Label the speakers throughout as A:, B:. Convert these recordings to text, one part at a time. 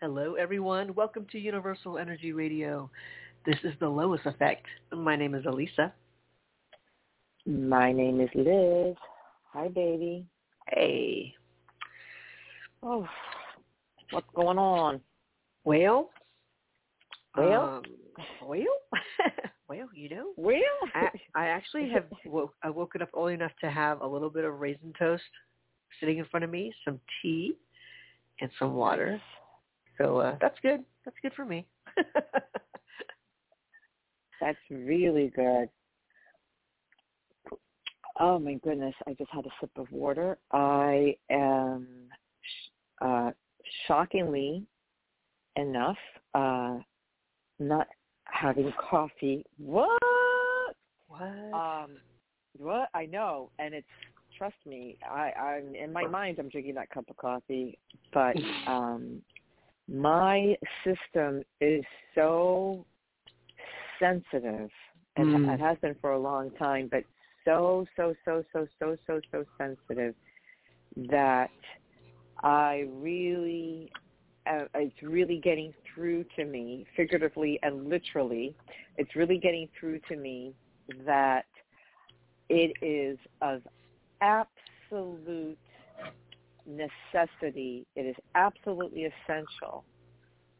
A: Hello, everyone. Welcome to Universal Energy Radio. This is the Lois Effect. My name is Alyssa.
B: My name is Liz. Hi, baby.
A: Hey.
B: Oh, what's going on?
A: Well,
B: Well?
A: um, well, well, you know,
B: Well,
A: I, I actually have woke, I woken up early enough to have a little bit of raisin toast sitting in front of me, some tea, and some water. So uh, that's good. That's good for me.
B: that's really good. Oh my goodness! I just had a sip of water. I am sh- uh, shockingly enough uh, not having coffee. What?
A: what?
B: Um, what I know, and it's trust me. I, I'm in my mind. I'm drinking that cup of coffee, but um, my system is so sensitive, and
A: Mm.
B: it has been for a long time, but so so so so so so so sensitive that I really. Uh, it's really getting through to me, figuratively and literally. It's really getting through to me that it is of absolute necessity, it is absolutely essential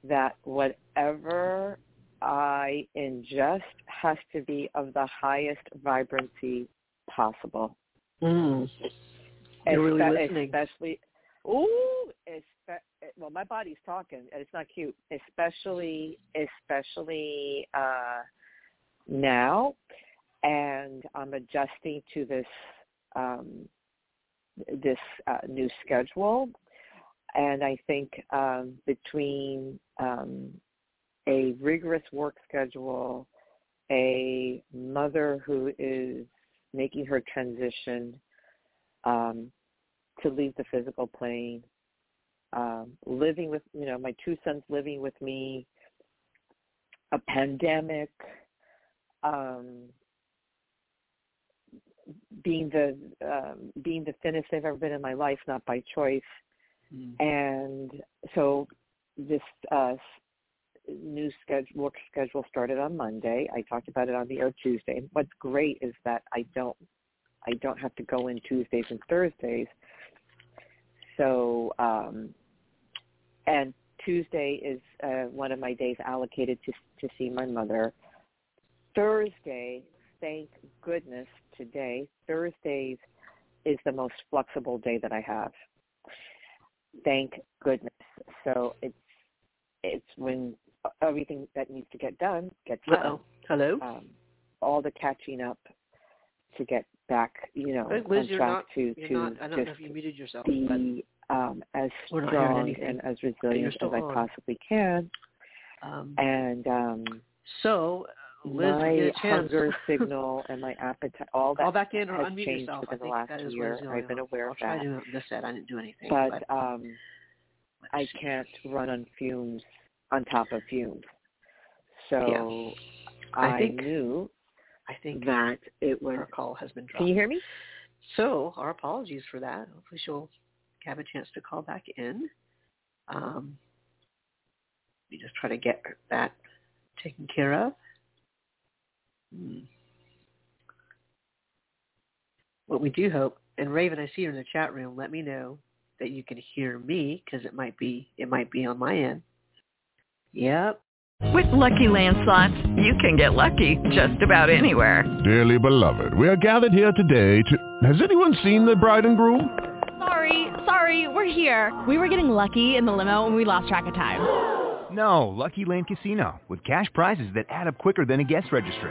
B: that whatever I ingest has to be of the highest vibrancy possible.
A: Mm. You're really
B: Espe-
A: listening.
B: Especially, ooh, espe- well, my body's talking, and it's not cute. Especially, especially uh, now, and I'm adjusting to this um, this uh, new schedule, and I think um, between um, a rigorous work schedule, a mother who is making her transition um, to leave the physical plane, um, living with you know my two sons living with me, a pandemic, um, being the um, being the thinnest I've ever been in my life, not by choice,
A: Mm.
B: and so this uh, new schedule, work schedule started on Monday. I talked about it on the air Tuesday. What's great is that I don't I don't have to go in Tuesdays and Thursdays. So um, and Tuesday is uh, one of my days allocated to to see my mother. Thursday, thank goodness today, Thursdays is the most flexible day that I have. Thank goodness. So it's it's when everything that needs to get done gets done.
A: Uh-oh. Hello?
B: Um, all the catching up to get back, you know,
A: Liz,
B: on track
A: not,
B: to to
A: not, I don't know
B: just
A: if you muted yourself,
B: be um, as
A: We're not hearing
B: strong and as resilient as I
A: on.
B: possibly can.
A: um,
B: And um,
A: so, Liz,
B: my
A: get a chance.
B: hunger signal and my appetite, all that
A: Call back in or
B: has
A: unmute
B: changed
A: yourself. I think
B: last
A: that is
B: year. I've been aware
A: I'll
B: of that.
A: this. Said I didn't do anything,
B: But
A: but
B: um, I can't run on fumes on top of fumes. So
A: Yeah. I
B: I,
A: think-
B: knew
A: I think
B: that it was.
A: our call has been dropped.
B: Can you hear me?
A: So our apologies for that. Hopefully she'll have a chance to call back in. Um, we just try to get that taken care of. Hmm. What we do hope, and Raven, I see you in the chat room. Let me know that you can hear me because it might be it might be on my end. Yep.
C: With Lucky Land slots, you can get lucky just about anywhere.
D: Dearly beloved, we are gathered here today to... Has anyone seen the bride and groom?
E: Sorry, sorry, we're here. We were getting lucky in the limo and we lost track of time.
F: No, Lucky Land Casino, with cash prizes that add up quicker than a guest registry.